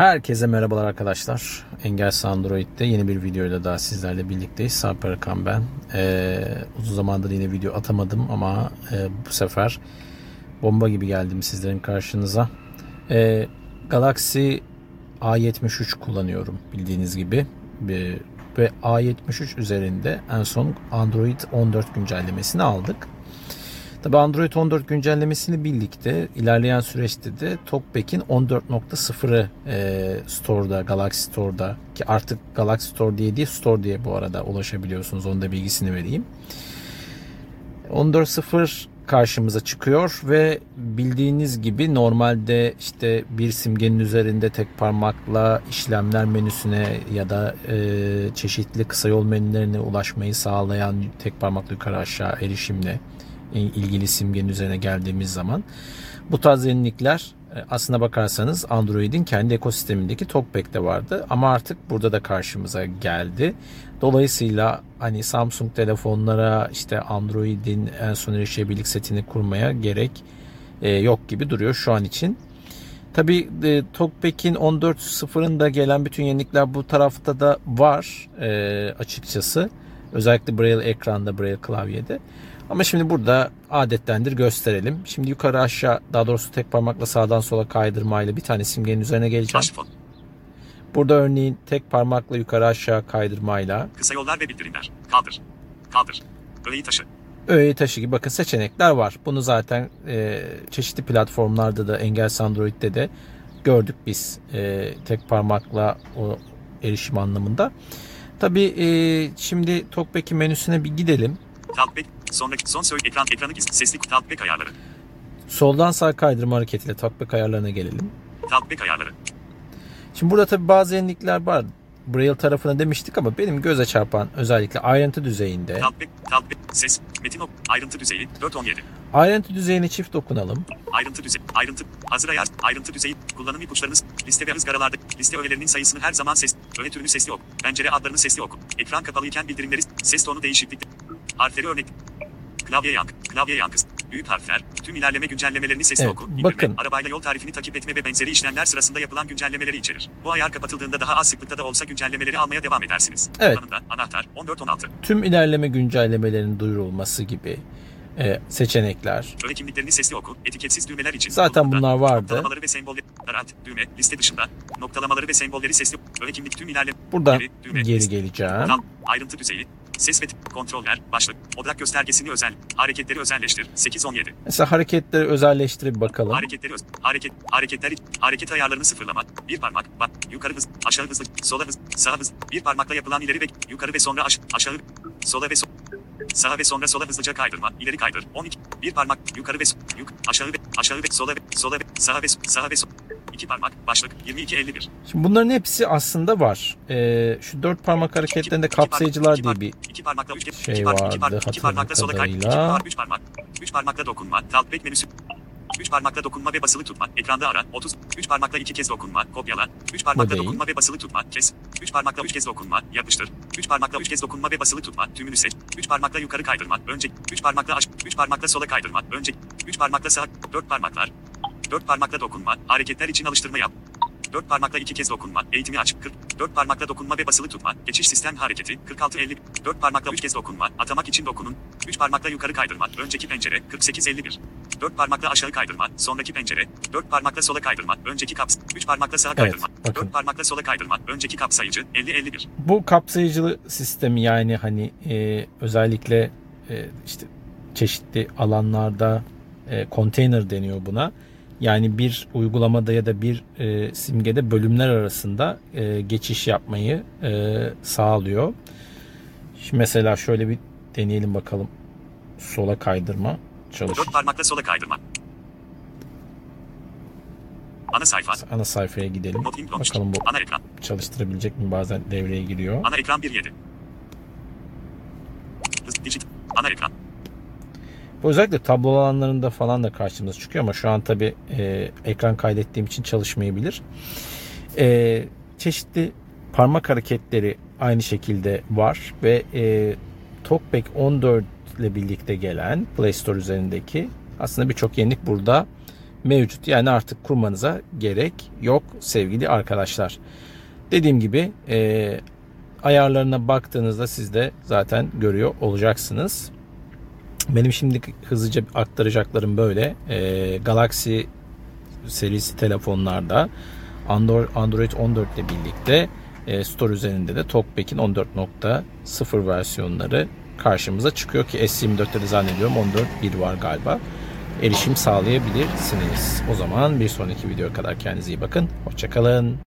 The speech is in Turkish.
Herkese merhabalar arkadaşlar. Engelsiz Android'de yeni bir videoyla daha sizlerle birlikteyiz. Sarper Akan ben. Ee, uzun zamandır yine video atamadım ama e, bu sefer bomba gibi geldim sizlerin karşınıza. Ee, Galaxy A73 kullanıyorum bildiğiniz gibi. Ve A73 üzerinde en son Android 14 güncellemesini aldık. Tabi Android 14 güncellemesini birlikte ilerleyen süreçte de TalkBack'in 14.0'ı e, Store'da, Galaxy Store'da ki artık Galaxy Store diye değil Store diye bu arada ulaşabiliyorsunuz. Onun da bilgisini vereyim. 14.0 karşımıza çıkıyor ve bildiğiniz gibi normalde işte bir simgenin üzerinde tek parmakla işlemler menüsüne ya da e, çeşitli kısa yol menülerine ulaşmayı sağlayan tek parmakla yukarı aşağı erişimle ilgili simgenin üzerine geldiğimiz zaman bu tarz yenilikler e, aslına bakarsanız Android'in kendi ekosistemindeki TalkBack'te vardı ama artık burada da karşımıza geldi. Dolayısıyla hani Samsung telefonlara işte Android'in en son erişebilirlik setini kurmaya gerek e, yok gibi duruyor şu an için. Tabi e, TalkBack'in 14.0'ında gelen bütün yenilikler bu tarafta da var e, açıkçası. Özellikle Braille ekranda, Braille klavyede. Ama şimdi burada adettendir gösterelim. Şimdi yukarı aşağı daha doğrusu tek parmakla sağdan sola kaydırmayla bir tane simgenin üzerine geleceğim. Burada örneğin tek parmakla yukarı aşağı kaydırmayla. Kısa yollar ve bildirimler. Kaldır. Kaldır. Öğeyi taşı. Öğeyi taşı gibi bakın seçenekler var. Bunu zaten e, çeşitli platformlarda da Engelsiz Android'de de gördük biz. E, tek parmakla o erişim anlamında. Tabii e, şimdi TalkBack'in menüsüne bir gidelim. Talkback, sonraki son söyle ekran ekranı gizli sesli talkback ayarları. Soldan sağ kaydırma hareketiyle talkback ayarlarına gelelim. Talkback ayarları. Şimdi burada tabi bazı yenilikler var. Braille tarafına demiştik ama benim göze çarpan özellikle ayrıntı düzeyinde. Talkback, talkback, ses, metin ok, ayrıntı düzeyi 417. Ayrıntı düzeyine çift dokunalım. Ayrıntı düzey, ayrıntı, hazır ayar, ayrıntı düzeyi, kullanım ipuçlarınız, liste ve ızgaralarda, liste öğelerinin sayısını her zaman ses, öğe türünü sesli ok, pencere adlarını sesli oku, ekran kapalıyken bildirimleri, ses tonu değişiklik, Harfleri örnek. Klavye yankı. Klavye yankısı. Büyük harfler. Tüm ilerleme güncellemelerini sesli evet, oku. İndirme, bakın. Arabayla yol tarifini takip etme ve benzeri işlemler sırasında yapılan güncellemeleri içerir. Bu ayar kapatıldığında daha az sıklıkta da olsa güncellemeleri almaya devam edersiniz. Evet. Kullanımda anahtar 14-16. Tüm ilerleme güncellemelerinin duyurulması gibi e, seçenekler. Öğe kimliklerini sesli oku. Etiketsiz düğmeler için. Zaten bunlar vardı. Noktalamaları ve sembolleri. Arat, düğme, liste dışında. Noktalamaları ve sembolleri sesli. Öğe kimlik tüm ilerleme. Buradan Geri, düğme, geri liste. geleceğim. Ayrıntı düzeyi. Ses ve kontroller, başlık, odak göstergesini özel, hareketleri özelleştir, 8-17. Mesela hareketleri özelleştirip bakalım. Hareketleri öz, hareket, hareketler, hareket ayarlarını sıfırlama, bir parmak, bak, yukarı hız, aşağı hızlı, sola hız, sağ hız, bir parmakla yapılan ileri ve yukarı ve sonra aş, aşağı, sola ve so, sağa ve sonra sola hızlıca kaydırma, ileri kaydır, 12, bir parmak, yukarı ve yuk, aşağı ve, aşağı ve sola ve, sola ve, sağa ve, sağa ve so, iki parmak, başlık, 22-51. Şimdi bunların hepsi aslında var. Ee, şu dört parmak hareketlerinde İki- kapsayıcılar iki diye bir iki parmakla üç, şey iki parmak, iki vardı iki parmakla sola kay, iki parmak, üç parmak, üç parmakla dokunma, talkback menüsü. Üç parmakla dokunma ve basılı tutma. Ekranda ara. 30. Üç parmakla iki kez dokunma. Kopyala. Üç parmakla değil. dokunma ve basılı tutma. Kes. Üç parmakla üç kez dokunma. Yapıştır. Üç parmakla üç kez dokunma ve basılı tutma. Tümünü seç. Üç parmakla yukarı kaydırma. Önce. Üç parmakla aş. Üç parmakla sola kaydırma. Önce. Üç parmakla sağ. Dört parmaklar. Dört parmakla dokunma. Hareketler için alıştırma yap. Dört parmakla iki kez dokunma. Eğitimi aç. 40. Dört parmakla dokunma ve basılı tutma. Geçiş sistem hareketi. 46-50. Dört parmakla üç kez dokunma. Atamak için dokunun. Üç parmakla yukarı kaydırma. Önceki pencere. 48-51. Dört parmakla aşağı kaydırma. Sonraki pencere. Dört parmakla sola kaydırma. Önceki kaps. Üç parmakla sağa kaydırma. bakın. Dört parmakla sola kaydırma. Önceki kapsayıcı. 50-51. Bu kapsayıcı sistemi yani hani e, özellikle e, işte çeşitli alanlarda e, container deniyor buna. Yani bir uygulamada ya da bir e, simgede bölümler arasında e, geçiş yapmayı e, sağlıyor. Şimdi mesela şöyle bir deneyelim bakalım. Sola kaydırma çalış. Dört parmakla sola kaydırma. Ana sayfa. Ana sayfaya gidelim. Bakalım bu Ana ekran. çalıştırabilecek mi? Bazen devreye giriyor. Ana ekran 1.7. Hız dijit. Ana ekran. Bu özellikle tablo alanlarında falan da karşımıza çıkıyor ama şu an tabi e, ekran kaydettiğim için çalışmayabilir. E, çeşitli parmak hareketleri aynı şekilde var ve e, TalkBack 14 ile birlikte gelen Play Store üzerindeki aslında birçok yenilik burada mevcut. Yani artık kurmanıza gerek yok sevgili arkadaşlar. Dediğim gibi e, ayarlarına baktığınızda siz de zaten görüyor olacaksınız. Benim şimdi hızlıca aktaracaklarım böyle. E, Galaxy serisi telefonlarda Android 14 ile birlikte e, Store üzerinde de TalkBack'in 14.0 versiyonları karşımıza çıkıyor ki S24'te de zannediyorum 14.1 var galiba. Erişim sağlayabilirsiniz. O zaman bir sonraki videoya kadar kendinize iyi bakın. Hoşçakalın.